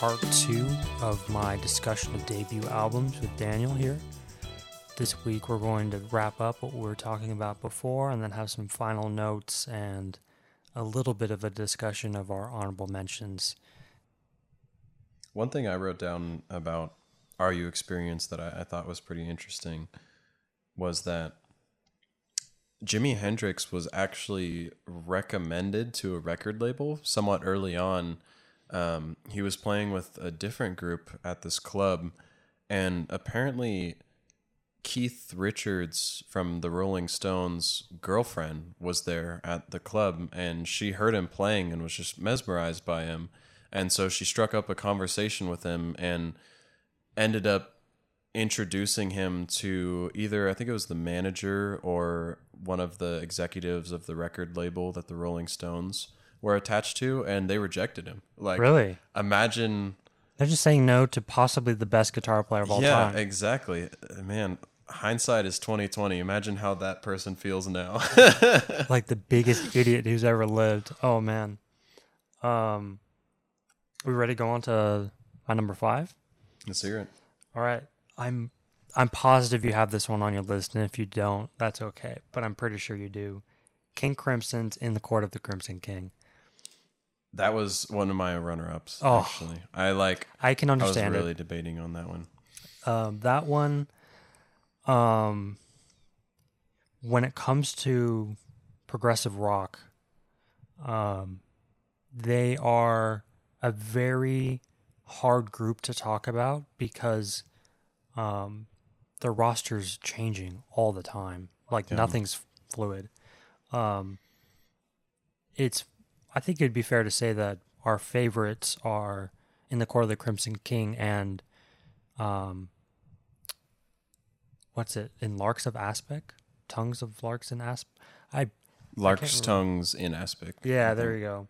part two of my discussion of debut albums with Daniel here. This week we're going to wrap up what we were talking about before and then have some final notes and a little bit of a discussion of our honorable mentions. One thing I wrote down about Are You Experience that I, I thought was pretty interesting was that Jimi Hendrix was actually recommended to a record label somewhat early on. Um, he was playing with a different group at this club, and apparently, Keith Richards from the Rolling Stones' girlfriend was there at the club, and she heard him playing and was just mesmerized by him. And so she struck up a conversation with him and ended up introducing him to either I think it was the manager or one of the executives of the record label that the Rolling Stones were attached to and they rejected him. Like Really? imagine They're just saying no to possibly the best guitar player of all Yeah, time. Yeah, exactly. Man, hindsight is 2020. Imagine how that person feels now. like the biggest idiot who's ever lived. Oh man. Um we ready to go on to my number five? Let's hear it. All right. I'm I'm positive you have this one on your list, and if you don't, that's okay. But I'm pretty sure you do. King Crimson's in the Court of the Crimson King. That was one of my runner-ups. Oh. Actually, I like. I can understand. I was really debating on that one. it. Um, that one, um, when it comes to progressive rock, um, they are a very hard group to talk about because um, their roster's changing all the time. Like Yeah. nothing's fluid. Um, it's. I think it'd be fair to say that our favorites are in the Court of the Crimson King and, um, what's it in Larks of Aspic, Tongues of Larks and Asp. I Lark's remember. tongues in aspect. yeah, there you go.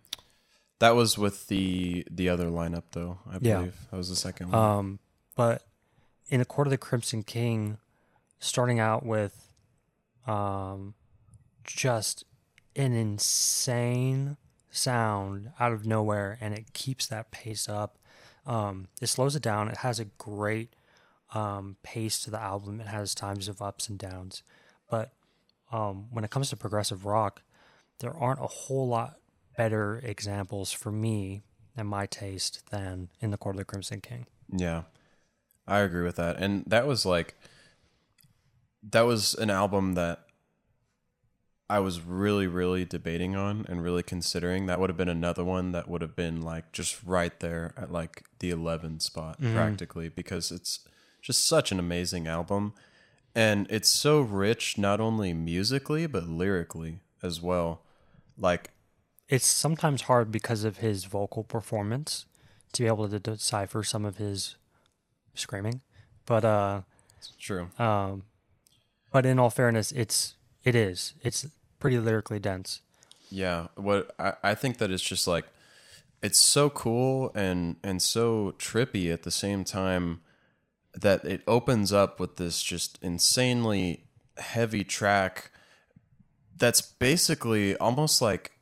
That was with the the other lineup though. I Yeah. believe that was the second one. Um, but in the Court of the Crimson King, starting out with, um, just an insane sound out of nowhere, and it keeps that pace up. Um, it slows it down. It has a great um, pace to the album. It has times of ups and downs, but um, when it comes to progressive rock, there aren't a whole lot better examples for me and my taste than in the Court of the Crimson King. Yeah, I agree with that. And that was like, that was an album that I was really, really debating on and really considering. That would have been another one that would have been like just right there at like the 11 spot practically because it's just such an amazing album. And it's so rich, not only musically, but lyrically as well. Like, It's sometimes hard because of his vocal performance to be able to decipher some of his screaming, but uh, it's true. um, but in all fairness, it's it is it's pretty lyrically dense. Yeah, what I, I think that it's just like it's so cool and and so trippy at the same time that it opens up with this just insanely heavy track that's basically almost like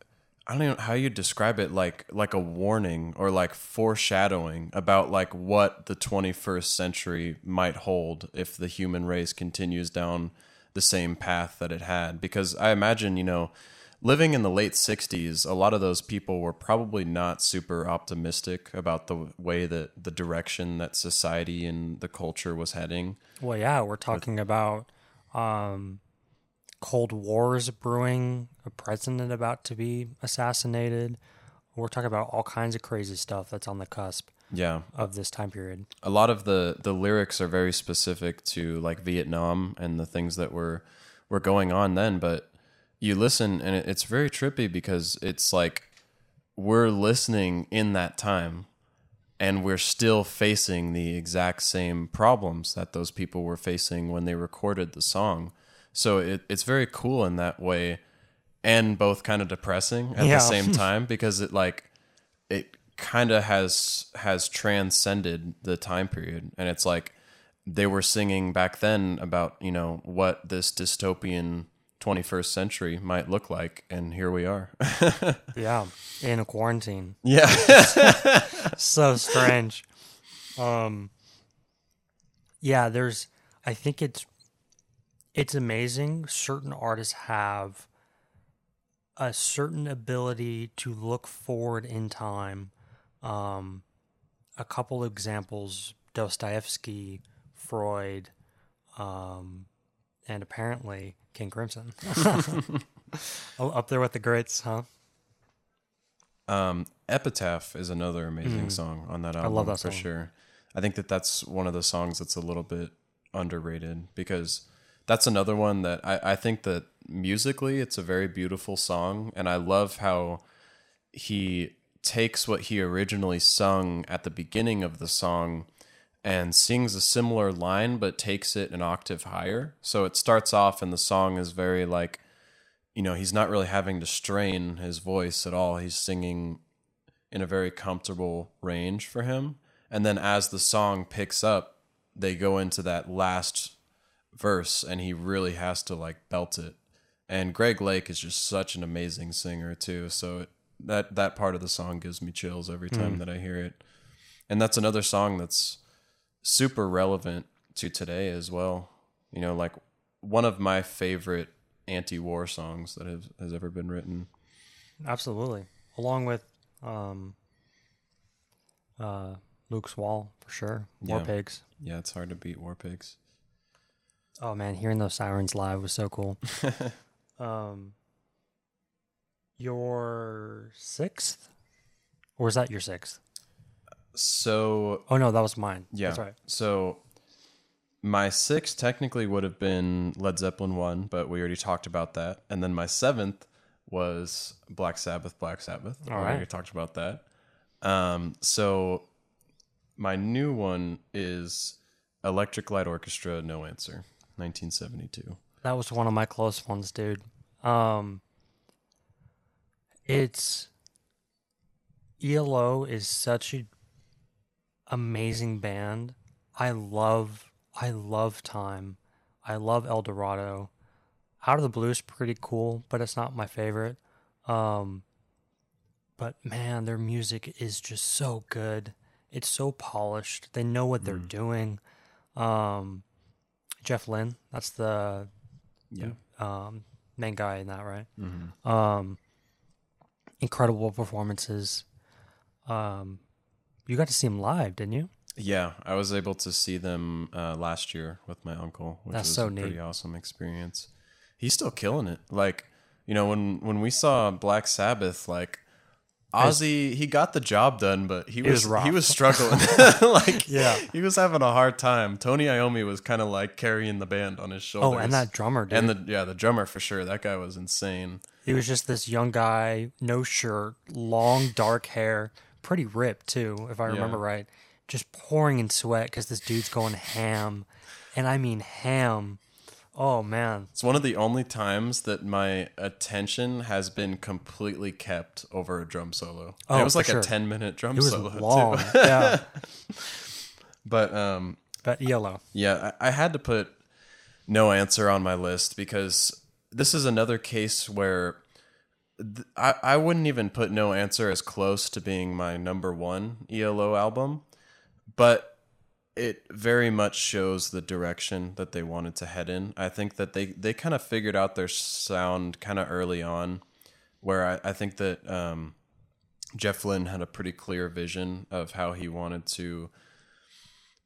I don't know how you describe it like like a warning or like foreshadowing about like what the 21st century might hold if the human race continues down the same path that it had because I imagine you know living in the late 60s a lot of those people were probably not super optimistic about the way that the direction that society and the culture was heading Well, yeah, we're talking about um, Cold Wars brewing, a president about to be assassinated. We're talking about all kinds of crazy stuff that's on the cusp yeah of this time period. a lot of the the lyrics are very specific to like Vietnam and the things that were were going on then but you listen and it, it's very trippy because it's like we're listening in that time and we're still facing the exact same problems that those people were facing when they recorded the song so it, it's very cool in that way and both kind of depressing at Yeah. the same time because it like it kind of has has transcended the time period and it's like they were singing back then about you know what this dystopian 21st century might look like, and here we are. Yeah, in a quarantine. yeah. so strange. Um yeah, there's I think it's it's amazing certain artists have a certain ability to look forward in time. Um a couple examples Dostoevsky, Freud, um and apparently King Crimson. oh, up there with the greats, huh? Um, Epitaph is another amazing song on that album. Mm. love that for song. sure. I think that that's one of the songs that's a little bit underrated because that's another one that I, I think that musically it's a very beautiful song, and I love how he takes what he originally sung at the beginning of the song and sings a similar line but takes it an octave higher. So it starts off and the song is very like you know, he's not really having to strain his voice at all. He's singing in a very comfortable range for him. And then as the song picks up, they go into that last verse and he really has to like belt it. And Greg Lake is just such an amazing singer too. So it, that that part of the song gives me chills every time that I hear it. And that's another song that's super relevant to today as well. You know, like one of my favorite anti-war songs that has, has ever been written. Absolutely. Along with um, uh, Luke's Wall, for sure. War Yeah. Pigs. Yeah, it's hard to beat War Pigs. Oh, man, hearing those sirens live was so cool. um, your sixth? Or is that your sixth? So Oh, no, that was mine. yeah, That's right. So my sixth technically would have been Led Zeppelin one, but we already talked about that. And then my seventh was Black Sabbath. Black Sabbath. All we right. already talked about that. Um, so my new one is Electric Light Orchestra. No answer. 1972. That was one of my close ones, dude. Um, it's ELO is such an amazing band. I love I love Time. I love El Dorado. Out of the Blue is pretty cool, but it's not my favorite. Um, but man, their music is just so good. It's so polished. They know what they're doing. Um, Jeff Lynne, that's the Yeah. um, main guy in that, right? Mm-hmm. Um, incredible performances. Um, you got to see him live, didn't you? Yeah, I was able to see them uh, last year with my uncle, which That's was so a pretty neat. awesome experience. He's still killing it. Like, you know, when when we saw Black Sabbath, like Ozzy, he got the job done, but he was was he was struggling. like, Yeah. he was having a hard time. Tony Iommi was kind of like carrying the band on his shoulders. Oh, and that drummer, dude. and the yeah, the drummer for sure. That guy was insane. he was just this young guy, no shirt, long dark hair, pretty ripped too, if I remember right. Just pouring in sweat because this dude's going ham, and I mean ham. Oh man, It's one of the only times that my attention has been completely kept over a drum solo. Oh, it was like sure. a 10 minute drum it was solo long. too. yeah, But um but yellow. yeah, I, I had to put no answer on my list because this is another case where th- I, I wouldn't even put no answer as close to being my number one ELO album, but it very much shows the direction that they wanted to head in. I think that they, they kind of figured out their sound kind of early on, where I, I think that um, Jeff Lynne had a pretty clear vision of how he wanted to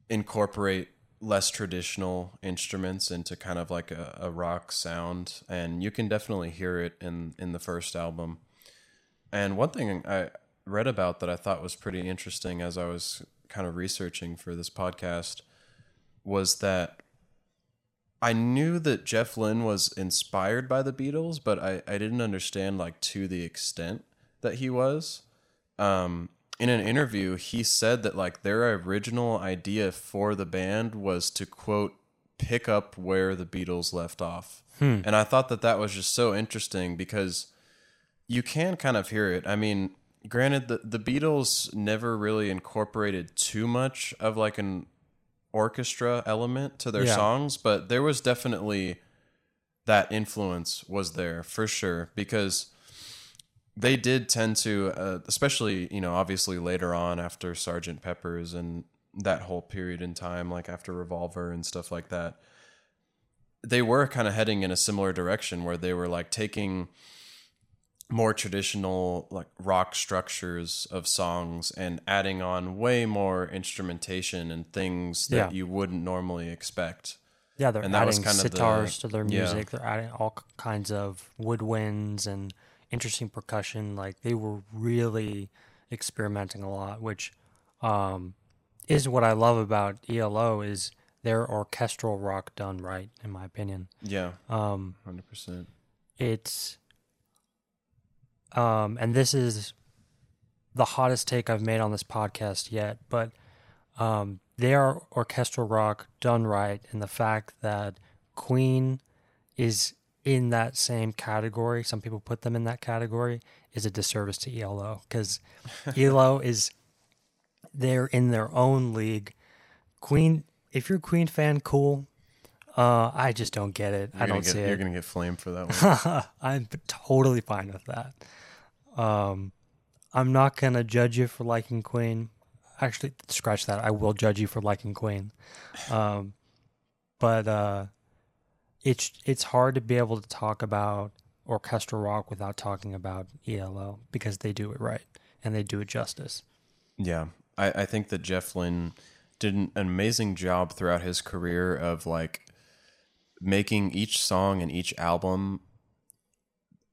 incorporate less traditional instruments into kind of like a, a rock sound and you can definitely hear it in in the first album and one thing i read about that i thought was pretty interesting as i was kind of researching for this podcast was that i knew that jeff lynne was inspired by the beatles but i, I didn't understand like to the extent that he was. Um, in an interview, he said that like their original idea for the band was to quote pick up where the Beatles left off, and I thought that that was just so interesting because you can kind of hear it. I mean, granted, the the Beatles never really incorporated too much of like an orchestra element to their Yeah. songs, but there was definitely that influence was there for sure because they did tend to, uh, especially you know, obviously later on after Sergeant Pepper's and that whole period in time, like after Revolver and stuff like that, they were kind of heading in a similar direction where they were like taking more traditional like rock structures of songs and adding on way more instrumentation and things that Yeah. you wouldn't normally expect. Yeah, they're And adding kind of the- to their yeah. music. They're adding all kinds of woodwinds and interesting percussion. Like they were really experimenting a lot, which um, is what I love about ELO is their orchestral rock done right, in my opinion. Yeah, Um, hundred percent. it's um and this is the hottest take I've made on this podcast yet, but um they are orchestral rock done right and the fact that Queen is in that same category, some people put them in that category, is a disservice to ELO because ELO is they're in their own league. Queen if you're a Queen fan, cool. Uh, I just don't get it. I don't get, see it. You're gonna get flamed for that one. I'm totally fine with that. Um, I'm not gonna judge you for liking Queen. Actually, scratch that. I will judge you for liking Queen. Um, but uh, it's it's hard to be able to talk about orchestral rock without talking about ELO because they do it right and they do it justice. Yeah, I, I think that Jeff Lynne did an amazing job throughout his career of like making each song and each album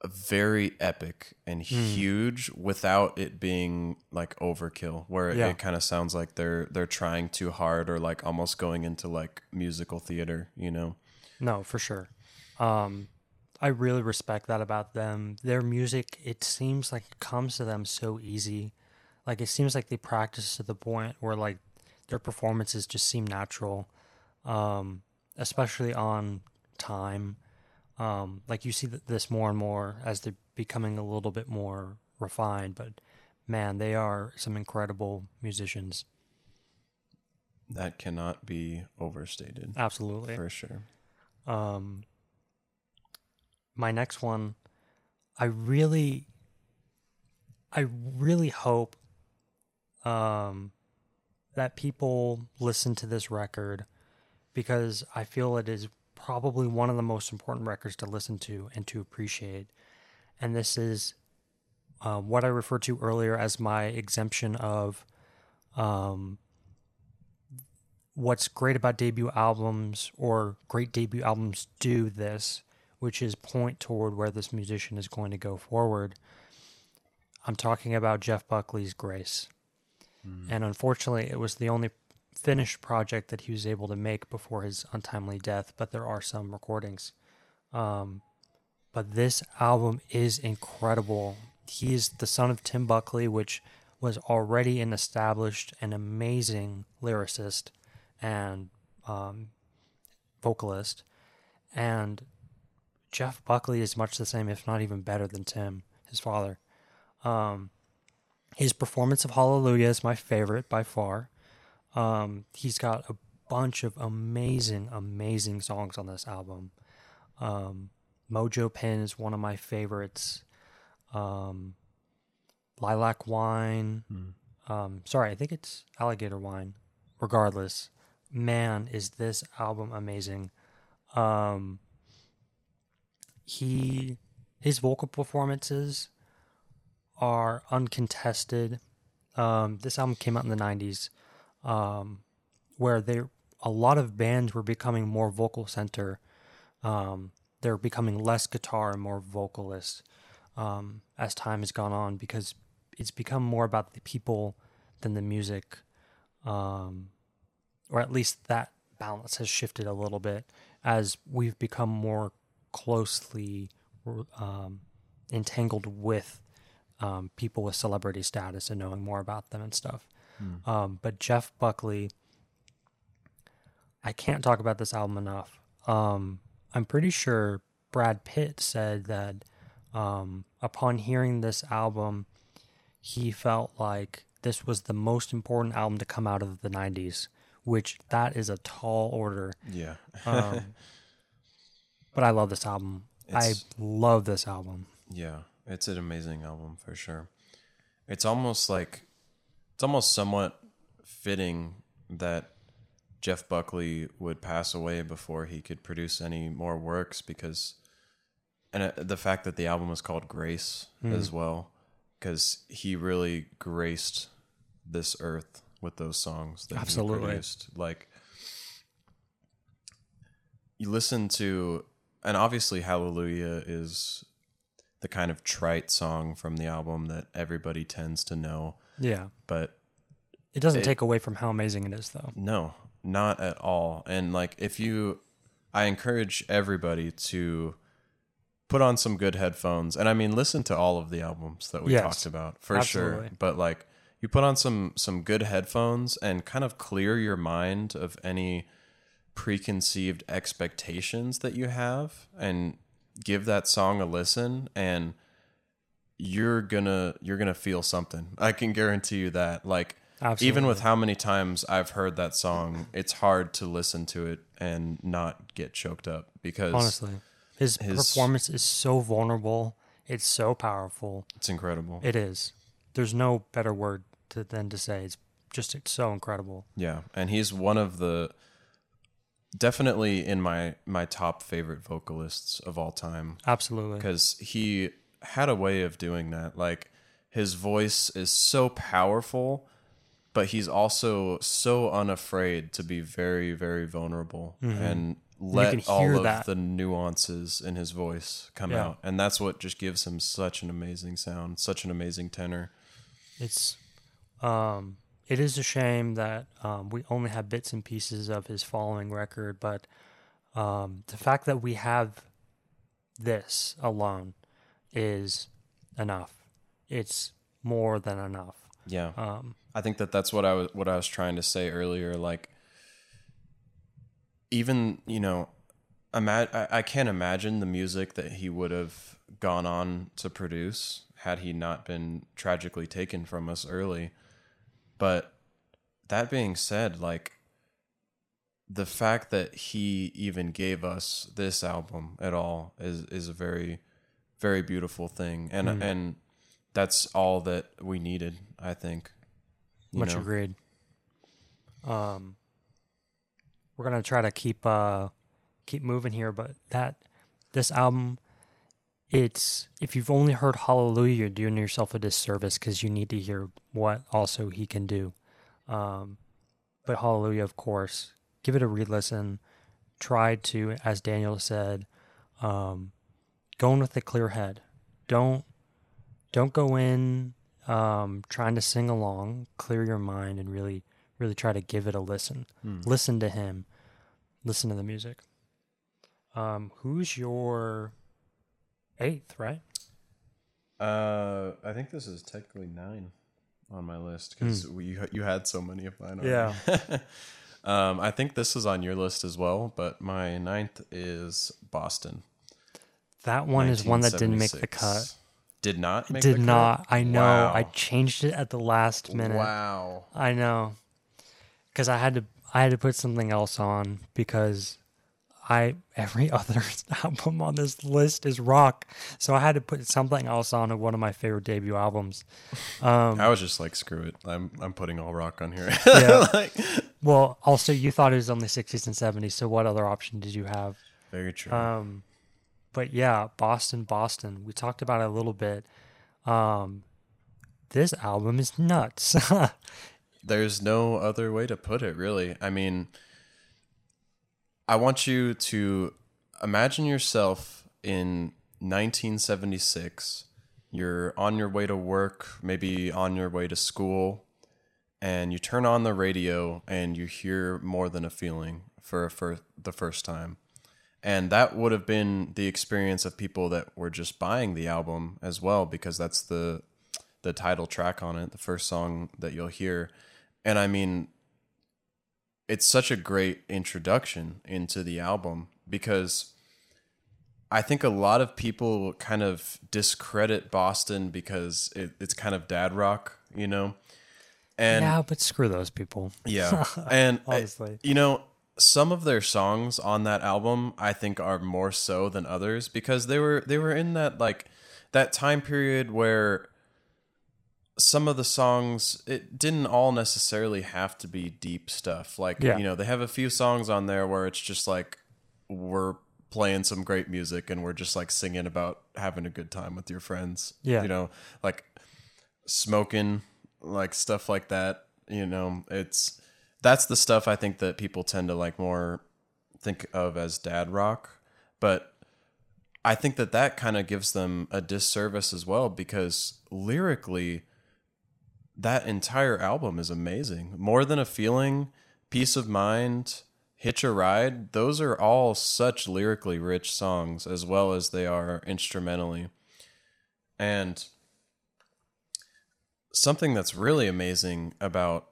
very epic and Hmm. huge without it being like overkill where Yeah. it kind of sounds like they're they're trying too hard or like almost going into like musical theater you know No, for sure. Um, I really respect that about them. Their music, it seems like it comes to them so easy. Like it seems like they practice to the point where like their performances just seem natural. Um, especially on time. Um, like you see this more and more as they're becoming a little bit more refined, but man, they are some incredible musicians. that cannot be overstated Absolutely. for sure Um, my next one, I really, I really hope, um, that people listen to this record because I feel it is probably one of the most important records to listen to and to appreciate. And this is um, what I referred to earlier as my exemption of um, what's great about debut albums or great debut albums do this, which is point toward where this musician is going to go forward. I'm talking about Jeff Buckley's Grace. And unfortunately, it was the only finished project that he was able to make before his untimely death, but there are some recordings. Um, but this album is incredible. He is the son of Tim Buckley, which was already an established and amazing lyricist and um, vocalist. And Jeff Buckley is much the same, if not even better than Tim, his father. Um, his performance of Hallelujah is my favorite by far. Um, he's got a bunch of amazing, amazing songs on this album. Um, Mojo Pin is one of my favorites. Um, Lilac Wine. Um, sorry, I think it's Alligator Wine. Regardless, man, is this album amazing. Um, he his vocal performances are uncontested. Um, this album came out in the '90s, um, where there a lot of bands were becoming more vocal center. Um, they're becoming less guitar and more vocalist um, as time has gone on because it's become more about the people than the music, um, or at least that balance has shifted a little bit as we've become more closely um, entangled with um, people with celebrity status and knowing more about them and stuff. Um, but Jeff Buckley, I can't talk about this album enough. Um, I'm pretty sure Brad Pitt said that um, upon hearing this album, he felt like this was the most important album to come out of the 90s, which that is a tall order. yeah Um, But I love this album. It's- I love this album. Yeah, it's an amazing album for sure. It's almost like it's almost somewhat fitting that Jeff Buckley would pass away before he could produce any more works because and uh, the fact that the album is called Grace as well cuz he really graced this earth with those songs that Absolutely. he produced like you listen to and obviously hallelujah is the kind of trite song from the album that everybody tends to know Yeah. but It doesn't It- take away from how amazing it is, though. no not at all and like if you i encourage everybody to put on some good headphones and i mean listen to all of the albums that we Yes. talked about for sure but like you put on some some good headphones and kind of clear your mind of any preconceived expectations that you have and give that song a listen and you're gonna you're gonna feel something i can guarantee you that like Absolutely. even with how many times i've heard that song it's hard to listen to it and not get choked up because Honestly, his, his- performance is so vulnerable. It's so powerful. it's incredible It is. There's no better word to, than to say. It's just it's so incredible. Yeah, and he's one of the definitely in my my top favorite vocalists of all time Absolutely. because he had a way of doing that. Like his voice is so powerful, but he's also so unafraid to be very very vulnerable and let all of that. the nuances in his voice come Yeah. out, and that's what just gives him such an amazing sound, such an amazing tenor. It's um it is a shame that um, we only have bits and pieces of his following record, but um, the fact that we have this alone is enough. It's more than enough. Yeah. Um, I think that that's what I was what I was trying to say earlier. Like, even you know, ima- I, I can't imagine the music that he would have gone on to produce had he not been tragically taken from us early. But that being said, like the fact that he even gave us this album at all is is a very very beautiful thing and and that's all that we needed i think you much know? agreed. Um, we're gonna try to keep uh keep moving here, but that this album, it's if you've only heard Hallelujah, you're doing yourself a disservice because you need to hear what also he can do. Um, but Hallelujah, of course, give it a re-listen. Try to, as Daniel said, um, go in with a clear head. Don't don't go in um, trying to sing along, clear your mind, and really, really try to give it a listen. Listen to him. Listen to the music. Um, who's your eighth, right? uh i think this is technically nine on my list because you you had so many of mine already. Yeah. um i think this is on your list as well but my ninth is boston That one is one that didn't make the cut. did not make Did the cut? not. I know. I changed it at the last minute. wow I know. Because I had to. I had to put something else on because I every other album on this list is rock, so I had to put something else on of one of my favorite debut albums. Um, I was just like, screw it. I'm I'm putting all rock on here. Yeah. like, well, also you thought it was only sixties and seventies, so what other option did you have? very true. Um, but yeah, Boston, Boston. We talked about it a little bit. Um, this album is nuts. There's no other way to put it, really. I mean, I want you to imagine yourself in 1976. You're on your way to work, maybe on your way to school, and you turn on the radio and you hear more than a feeling for, for the first time. And that would have been the experience of people that were just buying the album as well, because that's the the title track on it, the first song that you'll hear. And I mean, it's such a great introduction into the album because I think a lot of people kind of discredit Boston because it, it's kind of dad rock, you know? And yeah, but screw those people. yeah. And I- Honestly. you know, some of their songs on that album I think are more so than others because they were they were in that like that time period where some of the songs it didn't all necessarily have to be deep stuff like Yeah. you know they have a few songs on there where it's just like we're playing some great music and we're just like singing about having a good time with your friends Yeah. you know like smoking like stuff like that you know it's that's the stuff i think that people tend to like more think of as dad rock but i think that that kind of gives them a disservice as well because lyrically that entire album is amazing more than a feeling peace of mind hitch a ride those are all such lyrically rich songs as well as they are instrumentally and something that's really amazing about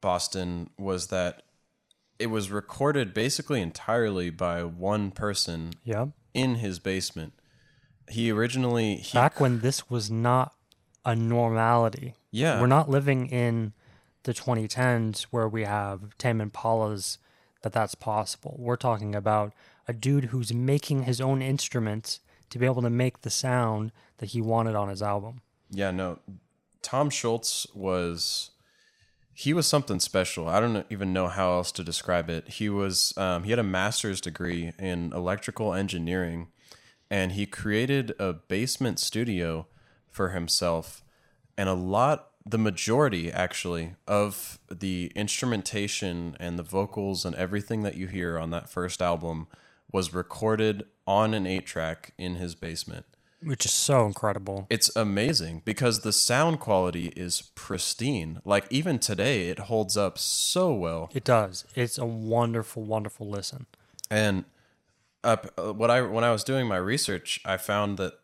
Boston was that it was recorded basically entirely by one person Yeah. in his basement. He originally he Back when this was not a normality. Yeah. We're not living in the 2010s where we have Tame Impala's that that's possible. We're talking about a dude who's making his own instruments to be able to make the sound that he wanted on his album. Yeah, no. Tom Scholz was he was something special. I don't even know how else to describe it. He was um, he had a master's degree in electrical engineering, and he created a basement studio for himself, and a lot. The majority, actually, of the instrumentation and the vocals and everything that you hear on that first album was recorded on an eight track in his basement Which is so incredible. it's amazing because the sound quality is pristine. Like even today, it holds up so well. It does. It's a wonderful, wonderful listen. And uh, what I when I was doing my research, I found that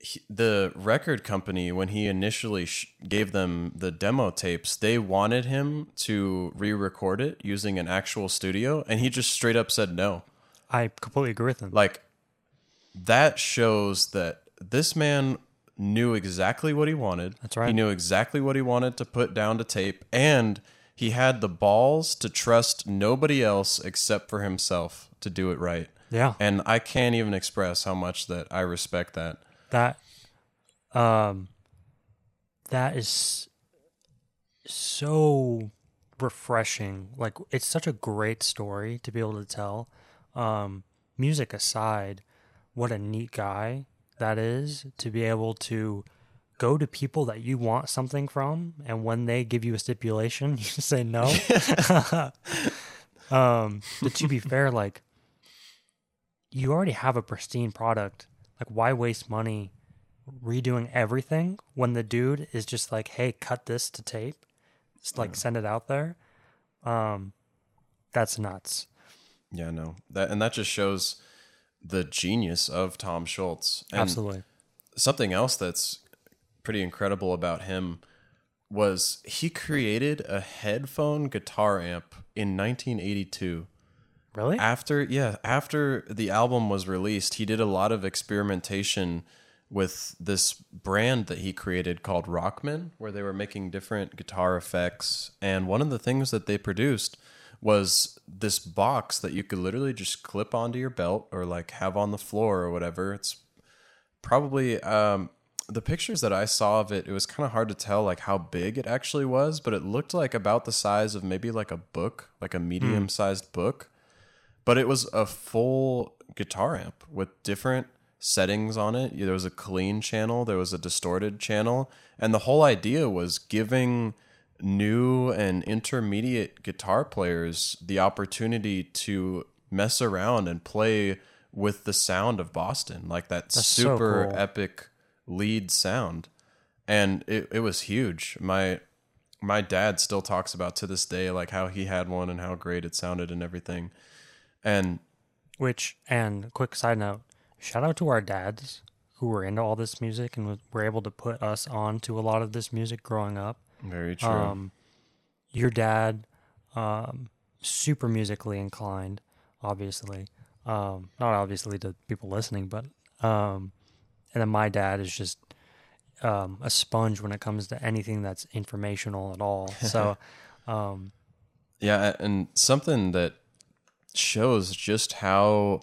he, the record company, when he initially sh- gave them the demo tapes, they wanted him to re-record it using an actual studio, and he just straight up said no. I completely agree with him. Like that shows that this man knew exactly what he wanted. That's right. He knew exactly what he wanted to put down to tape and he had the balls to trust nobody else except for himself to do it right. yeah. And I can't even express how much that I respect that. That um that is so refreshing. Like it's such a great story to be able to tell. Um music aside what a neat guy that is to be able to go to people that you want something from and when they give you a stipulation you say no. Um but to be fair like you already have a pristine product like why waste money redoing everything when the dude is just like hey cut this to tape. Just like send it out there. Um that's nuts. Yeah, no. That and that just shows the genius of Tom Scholz. And absolutely. something else that's pretty incredible about him was he created a headphone guitar amp in 1982 really? After yeah after the album was released he did a lot of experimentation with this brand that he created called rockman where they were making different guitar effects. And one of the things that they produced was this box that you could literally just clip onto your belt or like have on the floor or whatever. It's probably um the pictures that I saw of it, it was kind of hard to tell like how big it actually was, but it looked like about the size of maybe like a book, like a medium sized book. But it was a full guitar amp with different settings on it. There was a clean channel, there was a distorted channel, and the whole idea was giving new and intermediate guitar players the opportunity to mess around and play with the sound of Boston, like that so super cool. epic lead sound. And it, it was huge. My my dad still talks about to this day like how he had one and how great it sounded and everything. And which and quick side note shout out to our dads who were into all this music and were able to put us on to a lot of this music growing up very true. Um, your dad, um, super musically inclined, obviously. Um, not obviously to people listening, but um, and then my dad is just um, a sponge when it comes to anything that's informational at all. So, um, Yeah, and something that shows just how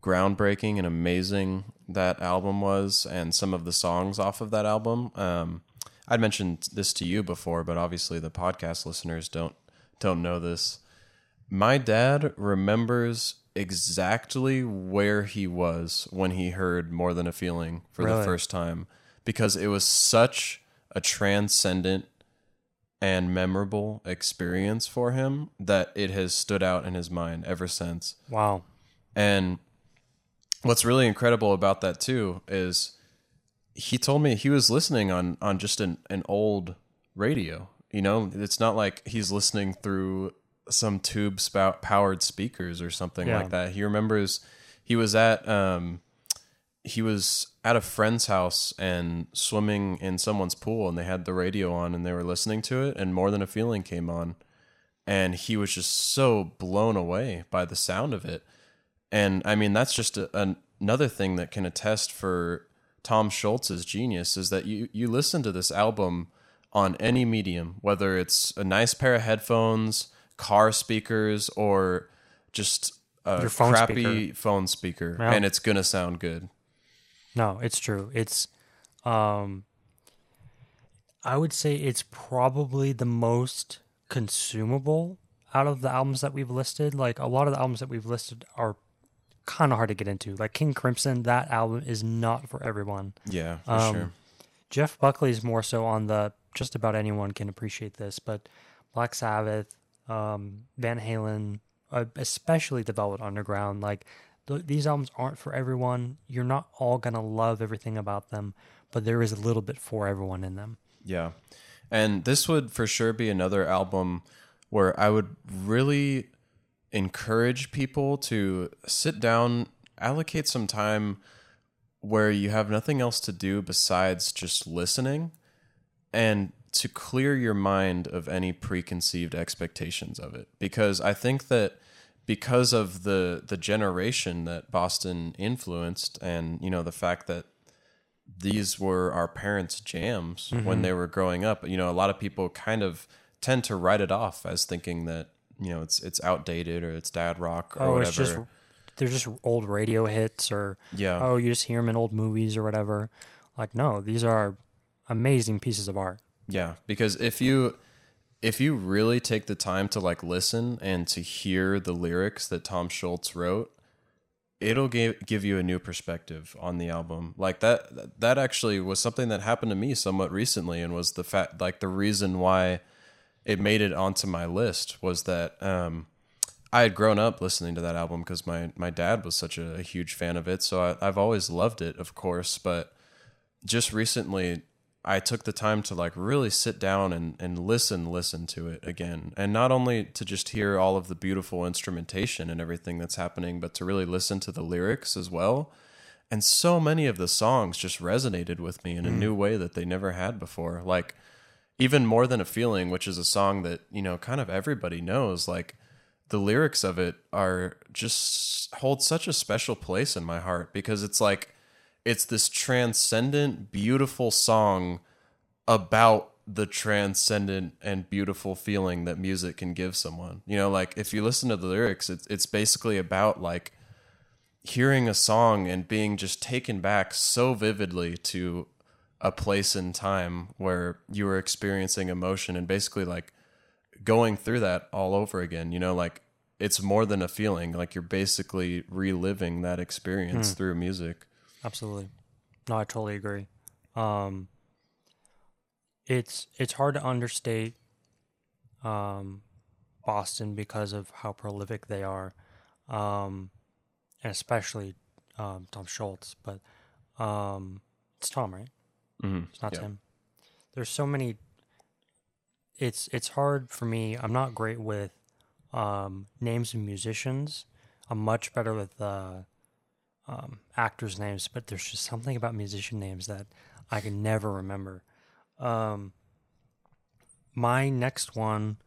groundbreaking and amazing that album was and some of the songs off of that album. Um, I'd mentioned this to you before, but obviously the podcast listeners don't don't know this. My dad remembers exactly where he was when he heard More Than a Feeling for the first time because it was such a transcendent and memorable experience for him that it has stood out in his mind ever since. Wow. And what's really incredible about that too is he told me he was listening on on just an, an old radio. You know, it's not like he's listening through some tube spout powered speakers or something Yeah. like that. He remembers he was at um he was at a friend's house and swimming in someone's pool and they had the radio on and they were listening to it and more than a feeling came on and he was just so blown away by the sound of it and I mean, that's just a, an, another thing that can attest for Tom Scholz's genius is that you, you listen to this album on any medium, whether it's a nice pair of headphones, car speakers, or just a Your phone crappy phone speaker, Yeah. and it's going to sound good. No, it's true. It's um I would say it's probably the most consumable out of the albums that we've listed. Like a lot of the albums that we've listed are kind of hard to get into. Like King Crimson, that album is not for everyone. Yeah, for Um, sure. Jeff Buckley's more so on the just about anyone can appreciate this, but Black Sabbath, um, Van Halen, uh, especially the Velvet Underground, like th- these albums aren't for everyone. You're not all gonna love everything about them, but there is a little bit for everyone in them. Yeah. And this would for sure be another album where I would really encourage people to sit down, allocate some time where you have nothing else to do besides just listening and to clear your mind of any preconceived expectations of it because I think that because of the the generation that Boston influenced and you know the fact that these were our parents' jams when mm-hmm. they were growing up. You know, a lot of people kind of tend to write it off as thinking that you know it's it's outdated or it's dad rock or Oh, whatever. it's just they're just old radio hits, or Yeah. oh, you just hear them in old movies or whatever. Like, no, these are amazing pieces of art. Yeah, because if you if you really take the time to like listen and to hear the lyrics that Tom Scholz wrote, it'll give give you a new perspective on the album. Like that that actually was something that happened to me somewhat recently and was the fact like the reason why it made it onto my list was that um I had grown up listening to that album because my my dad was such a, a huge fan of it, so I, I've always loved it, of course. But just recently, I took the time to like really sit down and and listen, listen to it again, and not only to just hear all of the beautiful instrumentation and everything that's happening, but to really listen to the lyrics as well. And so many of the songs just resonated with me in a mm. new way that they never had before. Like even more than a feeling, which is a song that you know kind of everybody knows. Like the lyrics of it are just hold such a special place in my heart because it's like it's this transcendent, beautiful song about the transcendent and beautiful feeling that music can give someone. You know, like if you listen to the lyrics, it's it's basically about like hearing a song and being just taken back so vividly to a place in time where you were experiencing emotion and basically like going through that all over again you know like it's more than a feeling. Like you're basically reliving that experience hmm. through music Absolutely. No, I totally agree. Um, it's it's hard to understate um, Boston because of how prolific they are, um, and especially um, Tom Scholz. But um, it's Tom, right? mm-hmm. It's not Yeah. Tim. There's so many. It's it's hard for me. I'm not great with um, names of musicians. I'm much better with uh, um, actors' names, but there's just something about musician names that I can never remember. Um, my next one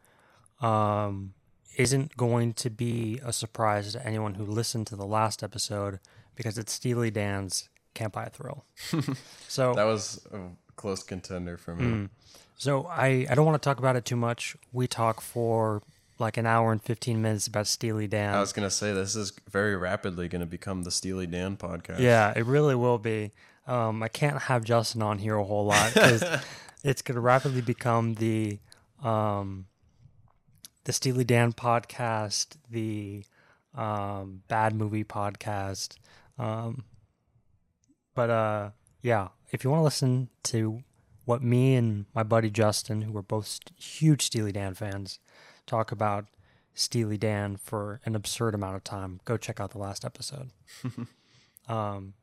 um, isn't going to be a surprise to anyone who listened to the last episode because it's Steely Dan's "Can't Buy a Thrill." so that was a close contender for me so I, I don't want to talk about it too much. We talk for like an hour and 15 minutes about Steely Dan. I was gonna say this is very rapidly gonna become the Steely Dan podcast. Yeah, it really will be. Um, I can't have Justin on here a whole lot because it's going to rapidly become the um, the Steely Dan podcast, the um, Bad Movie podcast. Um, but uh, yeah, if you want to listen to what me and my buddy Justin, who are both huge Steely Dan fans, talk about Steely Dan for an absurd amount of time, go check out the last episode. um,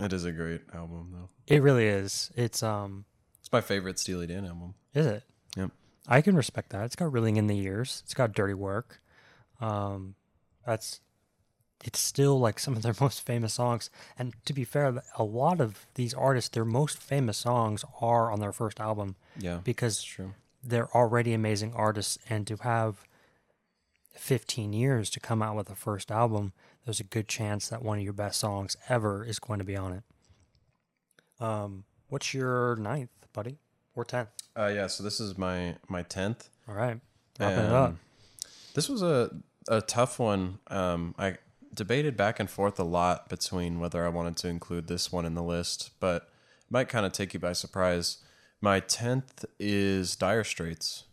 It is a great album though. it really is. It's um, It's my favorite Steely Dan album. is it? Yep. I can respect that. It's got Reeling in the Years. It's got Dirty Work. Um, that's it's still like some of their most famous songs. And to be fair, a lot of these artists, their most famous songs are on their first album Yeah. because It's true. They're already amazing artists. And to have 15 years to come out with a first album, there's a good chance that one of your best songs ever is going to be on it. Um, what's your ninth, buddy, or tenth? Uh, yeah. So this is my my tenth. All right, wrapping it up. Um, This was a a tough one. Um, I debated back and forth a lot between whether I wanted to include this one in the list, but it might kind of take you by surprise. My tenth is Dire Straits,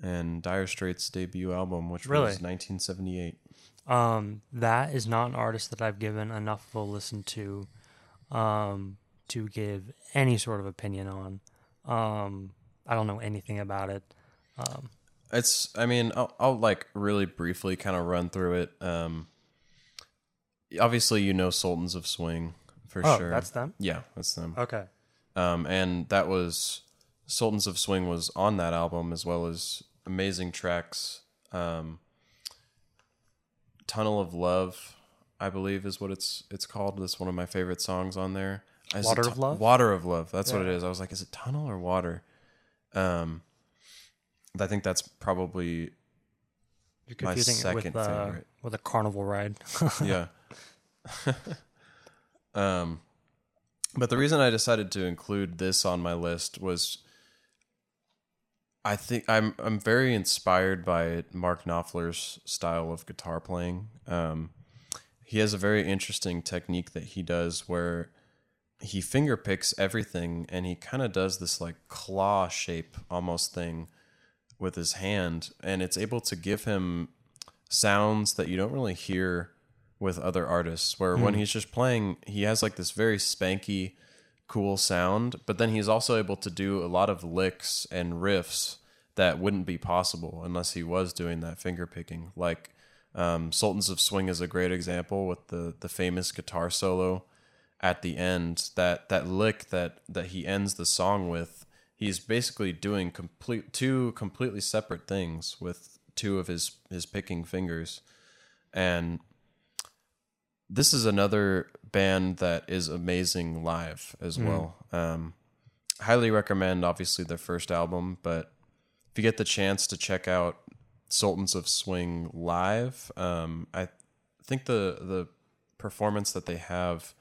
and Dire Straits' debut album, which Really? was 1978. Um, that is not an artist that I've given enough of a listen to, um, to give any sort of opinion on. Um, I don't know anything about it. Um, It's. I mean, I'll, I'll like really briefly kind of run through it. Um, obviously, you know Sultans of Swing for oh, sure. that's them. yeah, that's them. Okay. Um, and that was Sultans of Swing was on that album as well as amazing tracks. Um, Tunnel of Love, I believe, is what it's it's called. That's one of my favorite songs on there. Is Water of Love? Water of Love. That's what it is. I was like, is it tunnel or water? Um, I think that's probably You're My confusing it with second uh, favorite. with a carnival ride. yeah. um, but the reason I decided to include this on my list was, I think I'm I'm very inspired by Mark Knopfler's style of guitar playing. Um, he has a very interesting technique that he does where he finger picks everything and he kind of does this like claw shape almost thing with his hand and it's able to give him sounds that you don't really hear with other artists where when he's just playing he has like this very spanky cool sound but then he's also able to do a lot of licks and riffs that wouldn't be possible unless he was doing that finger picking. Like um, sultans of swing is a great example with the the famous guitar solo at the end. That that lick that that he ends the song with he's basically doing complete two completely separate things with two of his his picking fingers. And this is another band that is amazing live as well. Um highly recommend obviously their first album but if you get the chance to check out sultans of swing live um i think the the performance that they have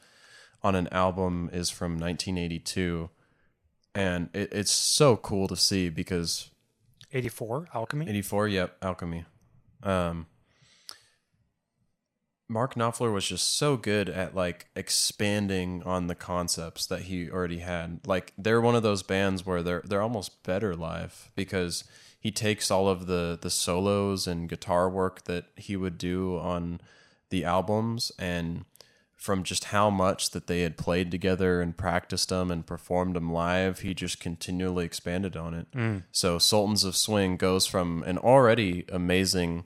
on an album is from 1982 and it, it's so cool to see because 84 Alchemy. 84 yep alchemy. Um mark knopfler was just so good at like expanding on the concepts that he already had like they're one of those bands where they're they're almost better live because he takes all of the the solos and guitar work that he would do on the albums and from just how much that they had played together and practiced them and performed them live, he just continually expanded on it. Mm. So Sultans of Swing goes from an already amazing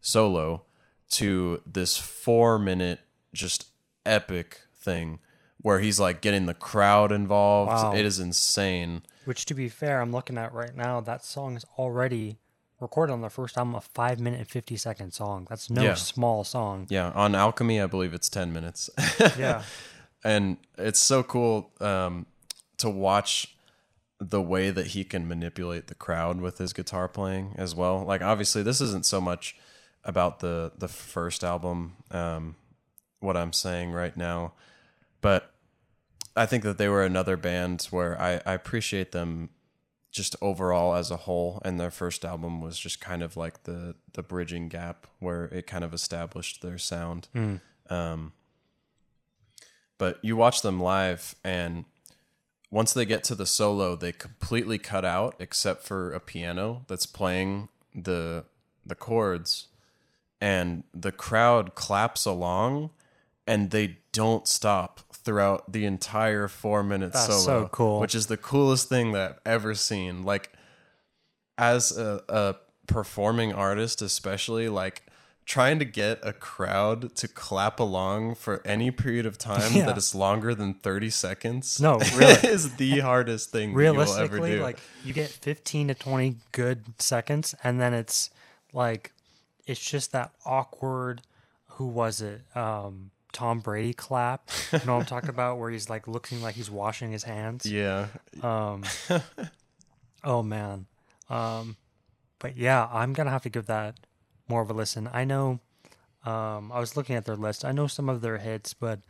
solo to this four minute just epic thing where he's like getting the crowd involved. Wow. It is insane. Which, to be fair, I'm looking at right now. That song is already recorded on their first album, a five minute and 50 second song. That's no Yeah. small song. Yeah, on Alchemy, I believe it's 10 minutes. Yeah. and it's so cool um, to watch the way that he can manipulate the crowd with his guitar playing as well. Like obviously, this isn't so much about the the first album, um, what I'm saying right now, but I think that they were another band where I, I appreciate them just overall as a whole. And their first album was just kind of like the the bridging gap where it kind of established their sound. Um, but you watch them live, and once they get to the solo, they completely cut out except for a piano that's playing the the chords, and the crowd claps along, and they don't stop throughout the entire four minute That's solo. so cool. Which is the coolest thing that I've ever seen. Like as a, a performing artist, especially like trying to get a crowd to clap along for any period of time Yeah. that is longer than 30 seconds No, really. is the hardest thing that you will ever realistically like you get 15 to 20 good seconds and then it's like it's just that awkward who was it? Um tom brady clap. You know what i'm talking about? Where he's like looking like he's washing his hands? Yeah. um oh man. Um but yeah i'm gonna have to give that more of a listen. I know um i was looking at their list. I know some of their hits but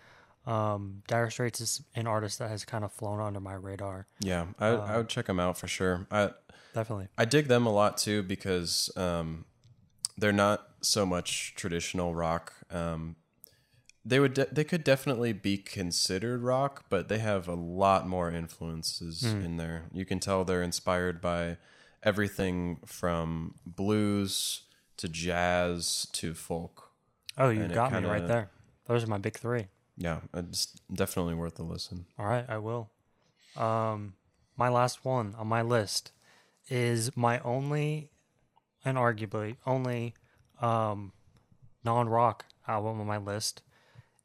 um dire straits is an artist that has kind of flown under my radar. Yeah. I, I would check them out for sure. I, definitely. I dig them a lot too because um, they're not so much traditional rock. Um, they would de- they could definitely be considered rock, but they have a lot more influences in there. You can tell they're inspired by everything from blues to jazz to folk. Oh, you And got me kinda- right there. Those are my big three. Yeah, it's definitely worth a listen. All right, I will. Um, my last one on my list is my only and arguably only um, non-rock album on my list,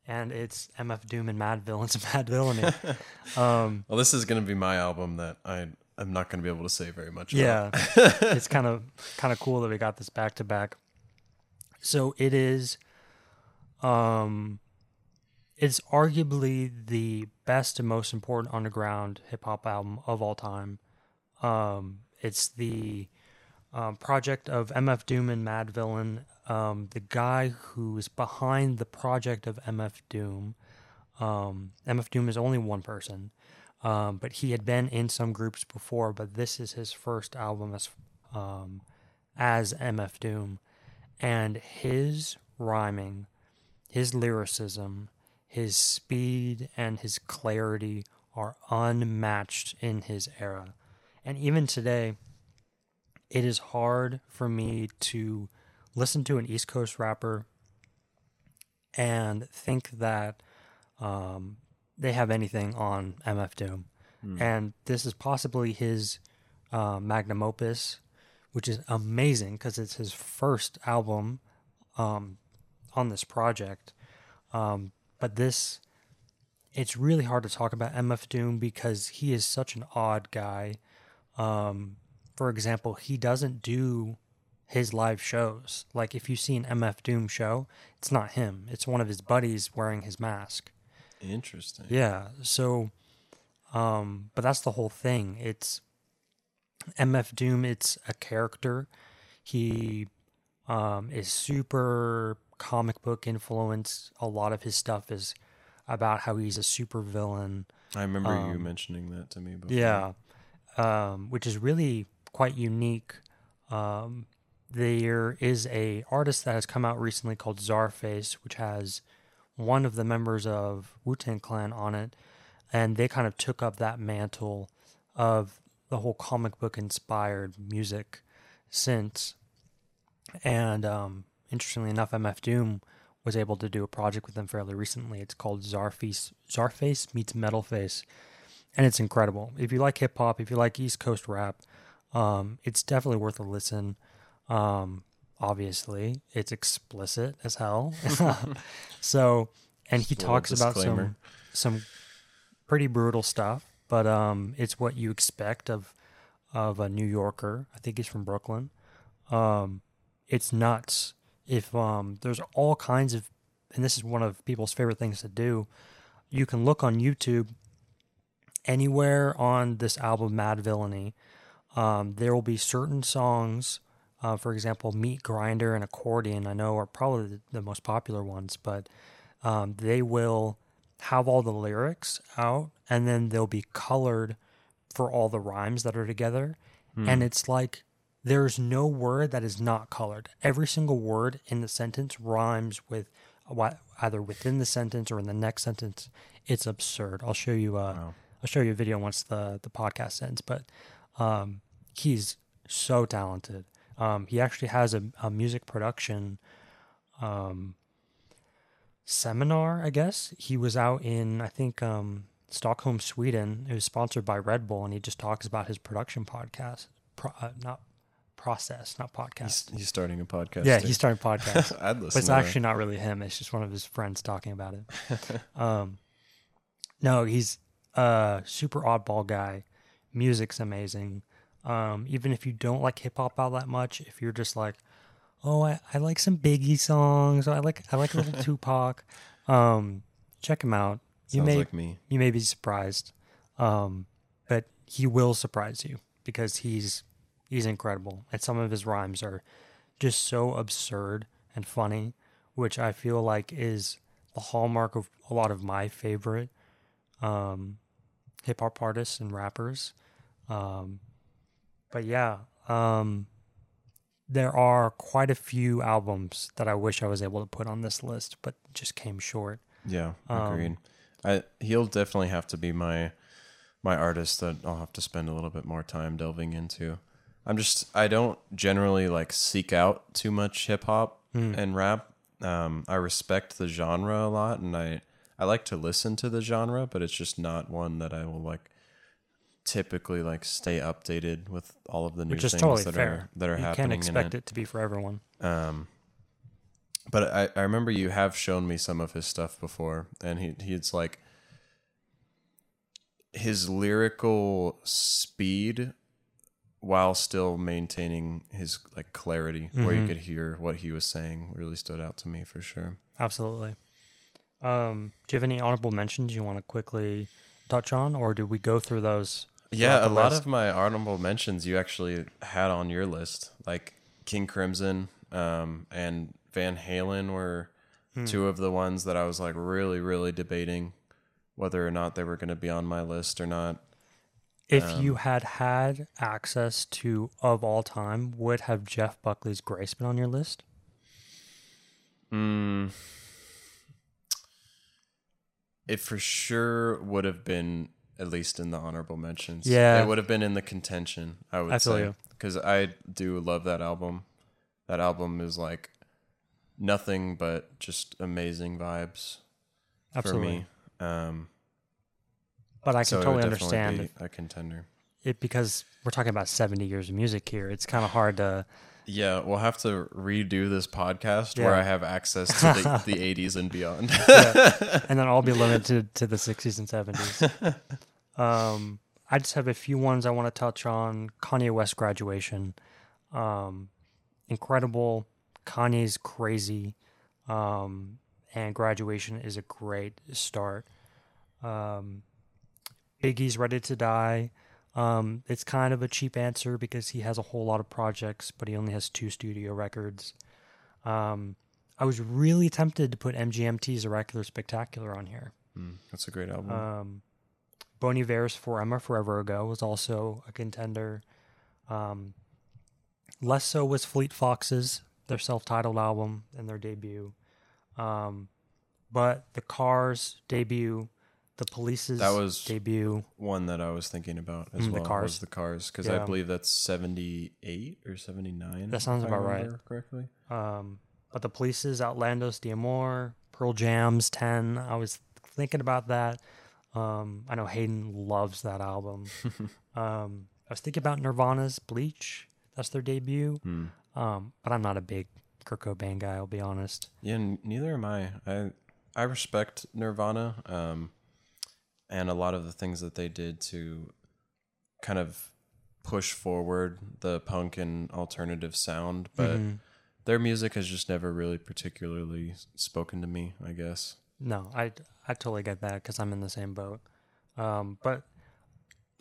and it's MF Doom and Mad Villains and Madvillainy. um, Well, this is going to be my album that I I'm not going to be able to say very much. about. yeah, it's kind of kind of cool that we got this back to back. So it is, um, it's arguably the best and most important underground hip hop album of all time. Um, it's the um, project of MF Doom and Madvillain. Um, the guy who is behind the project of MF Doom. Um, MF Doom is only one person, um, but he had been in some groups before. But this is his first album as um, as MF Doom, and his rhyming, his lyricism, his speed, and his clarity are unmatched in his era. And even today, it is hard for me to listen to an East Coast rapper and think that um, they have anything on MF Doom. And this is possibly his uh, magnum opus, which is amazing because it's his first album um, on this project. Um, but this, it's really hard to talk about MF Doom because he is such an odd guy. Um, for example, he doesn't do his live shows. Like if you see an MF Doom show, it's not him. It's one of his buddies wearing his mask. Interesting. Yeah. So, um, but that's the whole thing. It's MF Doom. It's a character. He um, is super comic book influenced. A lot of his stuff is about how he's a super villain. I remember you mentioning that to me before. Yeah, um, which is really quite unique. Um, there is a artist that has come out recently called Czarface, which has one of the members of Wu Tang Clan on it, and they kind of took up that mantle of the whole comic book inspired music since. And um, interestingly enough, MF Doom was able to do a project with them fairly recently. It's called Czarface, Czarface meets Metalface and it's incredible. If you like hip hop, if you like East Coast rap, um, it's definitely worth a listen. Um, obviously, it's explicit as hell. so, and he talks about some some pretty brutal stuff, but um, it's what you expect of of a New Yorker. I think he's from Brooklyn. Um, it's nuts. If um, there's all kinds of, and this is one of people's favorite things to do. You can look on YouTube anywhere on this album, Madvillainy. Um, there will be certain songs, uh, for example, Meat Grinder and Accordion, I know are probably the, the most popular ones, but um, they will have all the lyrics out and then they'll be colored for all the rhymes that are together. and it's like there's no word that is not colored. Every single word in the sentence rhymes with what either within the sentence or in the next sentence. It's absurd. I'll show you. Uh, Wow. I'll show you a video once the the podcast ends. But um, he's so talented. Um, he actually has a, a music production um, seminar. I guess he was out in I think um, Stockholm, Sweden. It was sponsored by Red Bull, and he just talks about his production podcast. Pro, uh, not process, not podcast. He's, he's starting a podcast. yeah, too. he's starting a podcast. I'd listen. But it's that. actually not really him. It's just one of his friends talking about it. um, no, he's a super oddball guy. Music's amazing. Um, even if you don't like hip hop all that much, if you're just like, oh, I, I like some Biggie songs, or I like I like a little Tupac, um, check him out. You may like me. you may be surprised, um, but he will surprise you because he's he's incredible, and some of his rhymes are just so absurd and funny, which I feel like is the hallmark of a lot of my favorite um, hip hop artists and rappers. Um, but yeah, um, there are quite a few albums that I wish I was able to put on this list, but just came short. Yeah, Um, agreed. I he'll definitely have to be my my artist that I'll have to spend a little bit more time delving into. I'm just I don't generally like seek out too much hip hop Hmm. and rap. Um, I respect the genre a lot, and I I like to listen to the genre, but it's just not one that I will like typically like stay updated with all of the new Which things totally that fair. are that are you happening. You can't expect it. it to be for everyone. Um, but I, I remember you have shown me some of his stuff before, and he he's like his lyrical speed while still maintaining his like clarity where you Mhm. could hear what he was saying really stood out to me for sure. Absolutely. Um, do you have any honorable mentions you want to quickly touch on, or do we go through those? Yeah, a lot list? of my honorable mentions you actually had on your list, like King Crimson um, and Van Halen were Hmm. two of the ones that I was like really, really debating whether or not they were going to be on my list or not. If Um, you had had access to of all time, would have Jeff Buckley's Grace been on your list? Mm, it for sure would have been at least in the honorable mentions. Yeah. it would have been in the contention. I would I say you. because I do love that album. That album is like nothing but just amazing vibes Absolutely. for me. Um, But I can so totally understand a contender. it because we're talking about 70 years of music here. It's kind of hard to. Yeah, we'll have to redo this podcast where I have access to the, the 80s and beyond. and then I'll be limited to the 60s and 70s. Um, I just have a few ones I want to touch on. Kanye West graduation, um, incredible. Kanye's crazy, um, and graduation is a great start. Um, Biggie's ready to die. Um, it's kind of a cheap answer because he has a whole lot of projects, but he only has two studio records. Um, I was really tempted to put MGMT's Oracular Spectacular on here. Mm, that's a great album. Um, Bon Iver's For Emma Forever Ago was also a contender. Um, less so was Fleet Foxes, their self-titled album and their debut. Um, but the Cars debut, the Police's That was- debut. One that I was thinking about as Mm, the well Cars. was the Cars because I Yeah. believe that's 78 or 79. That sounds about right. Correctly. Um, but the Police's Outlandos d'Amour, Pearl Jam's Ten. I was thinking about that. Um, I know Hayden loves that album. um, I was thinking about Nirvana's Bleach. That's their debut. Hmm. Um, but I'm not a big Kurt Cobain guy. I'll be honest. Yeah, n- neither am I. I I respect Nirvana, um, and a lot of the things that they did to kind of push forward the punk and alternative sound, but Mhm. their music has just never really particularly spoken to me. I guess. No, I I totally get that because I'm in the same boat. Um, but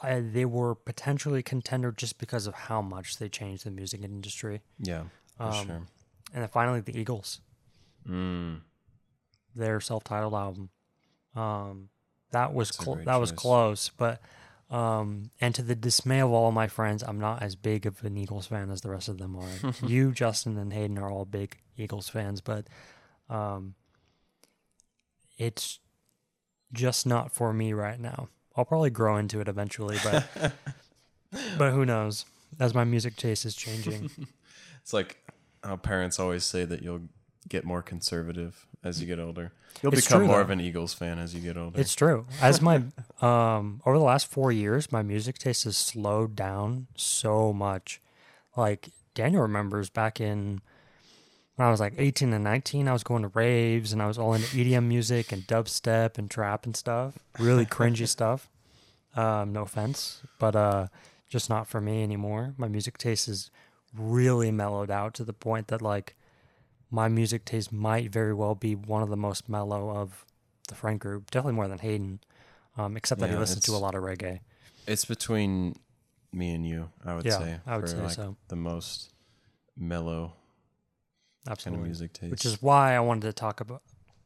I, they were potentially contender just because of how much they changed the music industry. Yeah, for Um, sure. And then finally, the Eagles. Mm, their self-titled album. Um, that was That's a clo- great that was close, but Um, and to the dismay of all my friends, I'm not as big of an Eagles fan as the rest of them are. you, Justin, and Hayden are all big Eagles fans, but um, it's just not for me right now. I'll probably grow into it eventually, but but who knows? As my music taste is changing. It's like how parents always say that you'll get more conservative as you get older. You'll It's become true, more though. of an Eagles fan as you get older. It's true. As my um over the last four years, my music taste has slowed down so much. Like Daniel remembers back in when I was like eighteen and nineteen, I was going to raves and I was all into EDM music and dubstep and trap and stuff. Really cringy stuff. Um, no offense, but uh, just not for me anymore. My music taste is really mellowed out to the point that like my music taste might very well be one of the most mellow of the friend group. Definitely more than Hayden, um, except that he listens to a lot of reggae. It's between me and you, I would Yeah, say. I would for say like so. the most mellow kind Absolutely. of music taste. Which is why I wanted to talk about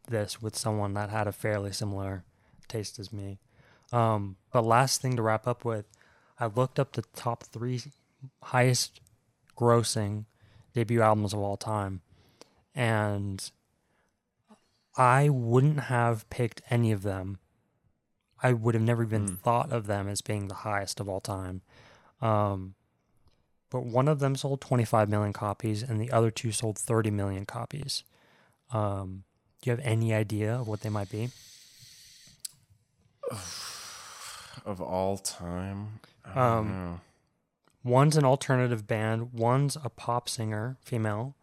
this with someone that had a fairly similar taste as me. Um, but last thing to wrap up with, I looked up the top three highest grossing debut albums of all time, and I wouldn't have picked any of them. I would have never even Hmm. thought of them as being the highest of all time. Um, but one of them sold 25 million copies and the other two sold 30 million copies. Um, do you have any idea of what they might be? of all time. Um. One's an alternative band, one's a pop singer, female,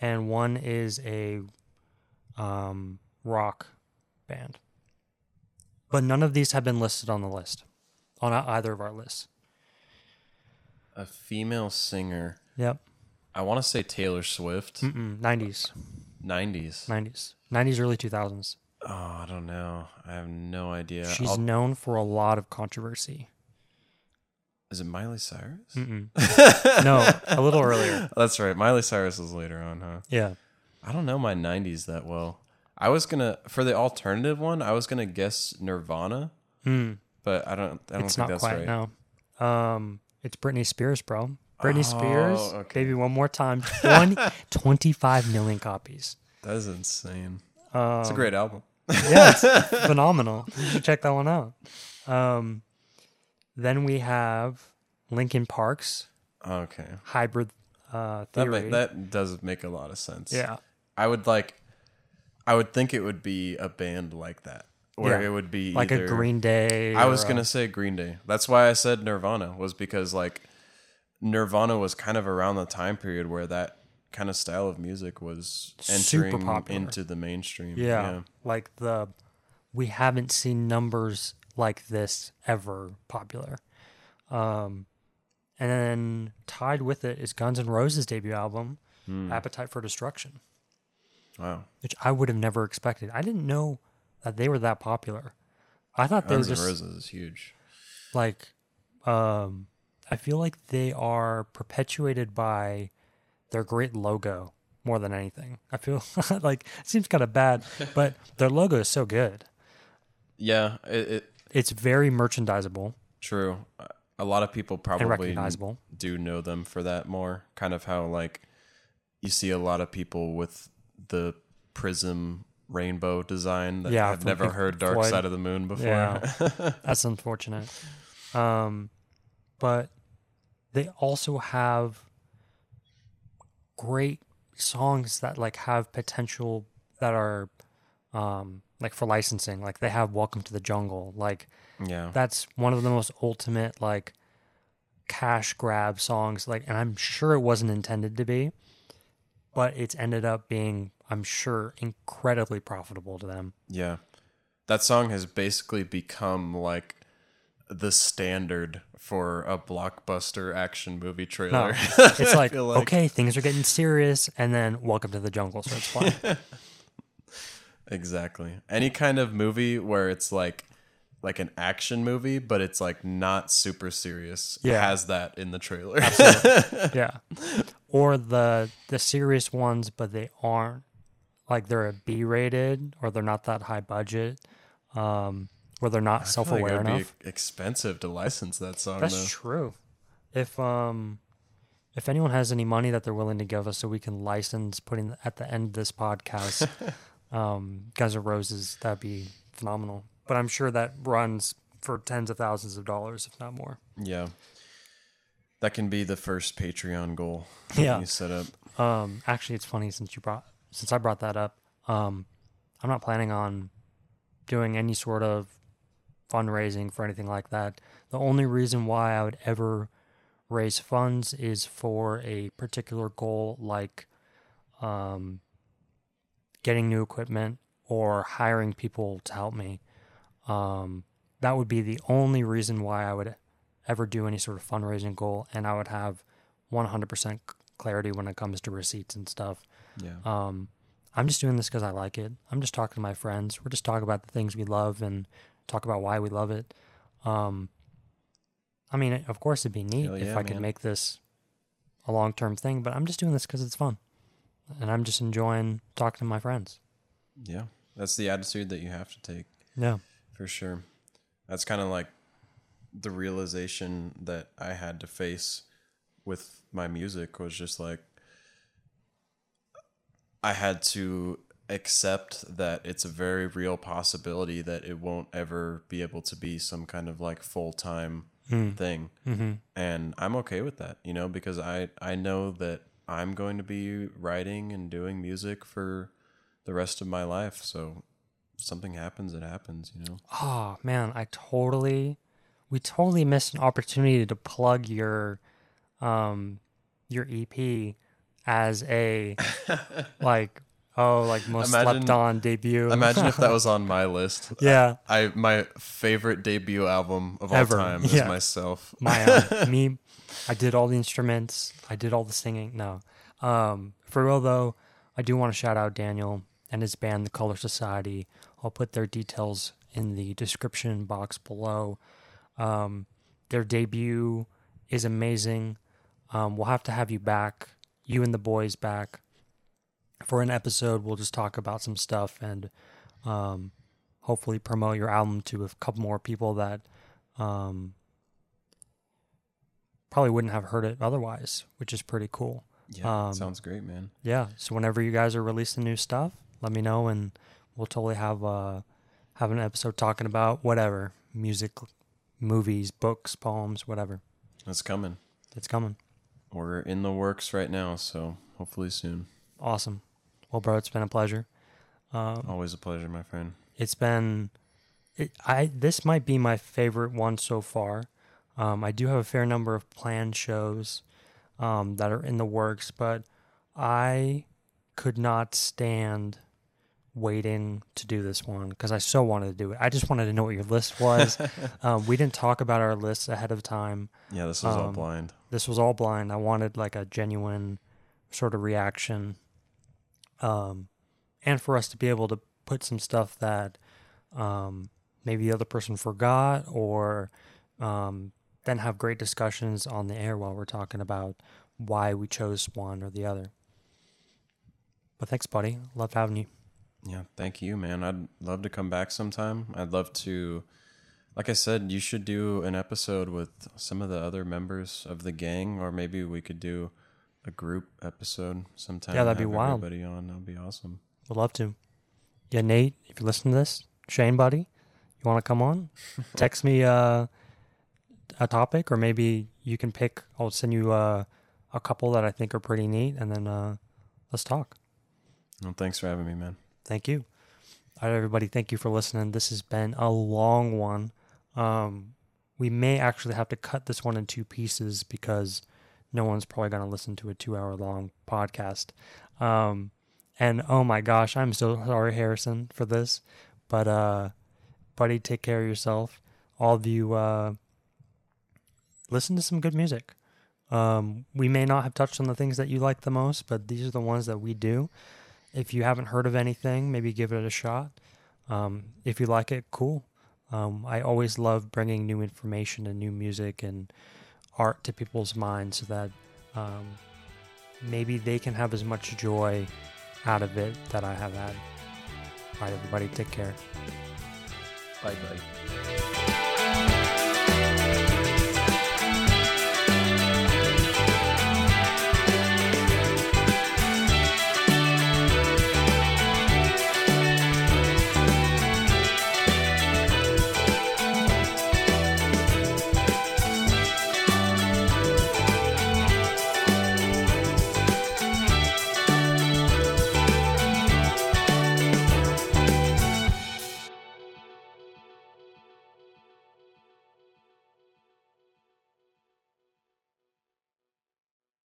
and one is a um, rock band. But none of these have been listed on the list, on either of our lists. A female singer. Yep. I want to say Taylor Swift. Mm-mm. 90s. 90s. 90s. 90s, early 2000s. Oh, I don't know. I have no idea. She's I'll- known for a lot of controversy. Is it Miley Cyrus? No, a little earlier. That's right. Miley Cyrus was later on, huh? Yeah. I don't know my 90s that well. I was going to for the alternative one, I was going to guess Nirvana, Mm. but I don't I don't It's think not that's right. no. Um, it's Britney Spears, bro. Britney Spears, Oh, okay. baby, one more time. 20, 25 million copies. That is insane. Um, It's a great album. yeah, it's phenomenal. You should check that one out. Um, then we have Linkin Park's Okay. hybrid uh, That theory. ma- that does make a lot of sense. yeah, I would like I would think it would be a band like that where Yeah. it would be like either, a Green Day. I was going to say Green Day. That's why I said Nirvana was because like Nirvana was kind of around the time period where that kind of style of music was entering into the mainstream. Yeah, like the we haven't seen numbers like this ever popular. Um, and then tied with it is Guns N' Roses' debut album, Hmm. Appetite for Destruction, Wow. which I would have never expected. I didn't know that they were that popular. I thought they Guns N' Roses is huge. like, um, I feel like they are perpetuated by their great logo more than anything. I feel like it seems kind of bad, but their logo is so good. Yeah, it, it It's very merchandisable true. A lot of people probably do know them for that more. Kind of how like you see a lot of people with the prism rainbow design that Yeah, have never Pink heard Dark Floyd. Side of the Moon before. Yeah. That's unfortunate. Um, but they also have great songs that like have potential that are um like for licensing. Like they have Welcome to the Jungle. Like yeah. that's one of the most ultimate like cash grab songs like and i'm sure it wasn't intended to be but it's ended up being i'm sure incredibly profitable to them Yeah. That song has basically become like the standard for a blockbuster action movie no trailer. it's like, like- okay things are getting serious and then welcome to the jungle starts playing Exactly. Any kind of movie where it's like like an action movie, but it's like not super serious. Yeah. Has that in the trailer. yeah or the the serious ones but they aren't like they're a b rated or they're not that high budget um where they're not I feel like self-aware it'd be enough. expensive to license that song. That's though. true. If um, if anyone has any money that they're willing to give us, so we can license putting at the end of this podcast, um, Guns N' Roses, that'd be phenomenal. But I'm sure that runs for tens of thousands of dollars, if not more. Yeah. That can be the first Patreon goal Yeah. you set up. Um, actually, it's funny since you brought since I brought that up. Um, I'm not planning on doing any sort of fundraising for anything like that. The only reason why I would ever raise funds is for a particular goal, like um, getting new equipment or hiring people to help me. Um, that would be the only reason why I would ever do any sort of fundraising goal, and I would have 100% clarity when it comes to receipts and stuff. Yeah. Um, I'm just doing this because I like it. I'm just talking to my friends. We're just talking about the things we love and talk about why we love it. Um, I mean, of course, it'd be neat Hell if yeah, I could make this a long term thing, but I'm just doing this because it's fun. And I'm just enjoying talking to my friends. Yeah. That's the attitude that you have to take Yeah. for sure. That's kind of like the realization that I had to face with my music was just like I had to accept that it's a very real possibility that it won't ever be able to be some kind of like full-time thing. Mm-hmm. and I'm okay with that, you know, because I I know that I'm going to be writing and doing music for the rest of my life. So if something happens, it happens, you know. Oh man, I totally we totally missed an opportunity to plug your um your EP as a like oh like most Imagine- slept on debut. Imagine if that was on my list. yeah, I my favorite debut album of all time is yeah. myself. my um, me I did all the instruments, I did all the singing. No. Um for real though, I do want to shout out Daniel and his band The Color Society. I'll put their details in the description box below. Um, their debut is amazing. Um, we'll have to have you back, you and the boys back, for an episode. We'll just talk about some stuff and um, hopefully promote your album to a couple more people that um, probably wouldn't have heard it otherwise, which is pretty cool. Yeah, Um, sounds great, man. Yeah. So whenever you guys are releasing new stuff, let me know and we'll totally have uh have an episode talking about whatever music, movies, books, poems, whatever. It's coming. It's coming. We're in the works right now, so hopefully soon. Awesome. Well, bro, it's been a pleasure. Um, Always a pleasure, my friend. it's been it, I this might be my favorite one so far. Um, I do have a fair number of planned shows um, that are in the works, but I could not stand waiting to do this one because I so wanted to do it. I just wanted to know what your list was. um, we didn't talk about our lists ahead of time. Yeah, this was all Um, blind. This was all blind. I wanted like a genuine sort of reaction, um, and for us to be able to put some stuff that um, maybe the other person forgot, or um, then have great discussions on the air while we're talking about why we chose one or the other. But thanks, buddy. Love having you. Yeah, thank you, man. I'd love to come back sometime. I'd love to, like I said, you should do an episode with some of the other members of the gang, or maybe we could do a group episode sometime. Yeah, that'd be wild. Everybody on, that'd be awesome. Would love to. Yeah, Nate, if you listen to this, Shane, buddy, you want to come on? Text me uh, a topic, or maybe you can pick. I'll send you uh, a couple that I think are pretty neat, and then uh, let's talk. Well, thanks for having me, man. Thank you. All right, everybody. Thank you for listening. This has been a long one. Um, we may actually have to cut this one in two pieces because no one's probably going to listen to a two-hour-long podcast. Um, and oh my gosh, I'm so sorry, Harrison, for this. But uh, buddy, take care of yourself. All of you, uh, listen to some good music. Um, we may not have touched on the things that you like the most, but these are the ones that we do. If you haven't heard of anything, maybe give it a shot. Um, if you like it, cool. Um, I always love bringing new information and new music and art to people's minds so that um, maybe they can have as much joy out of it that I have had. All right, everybody, take care. Bye bye.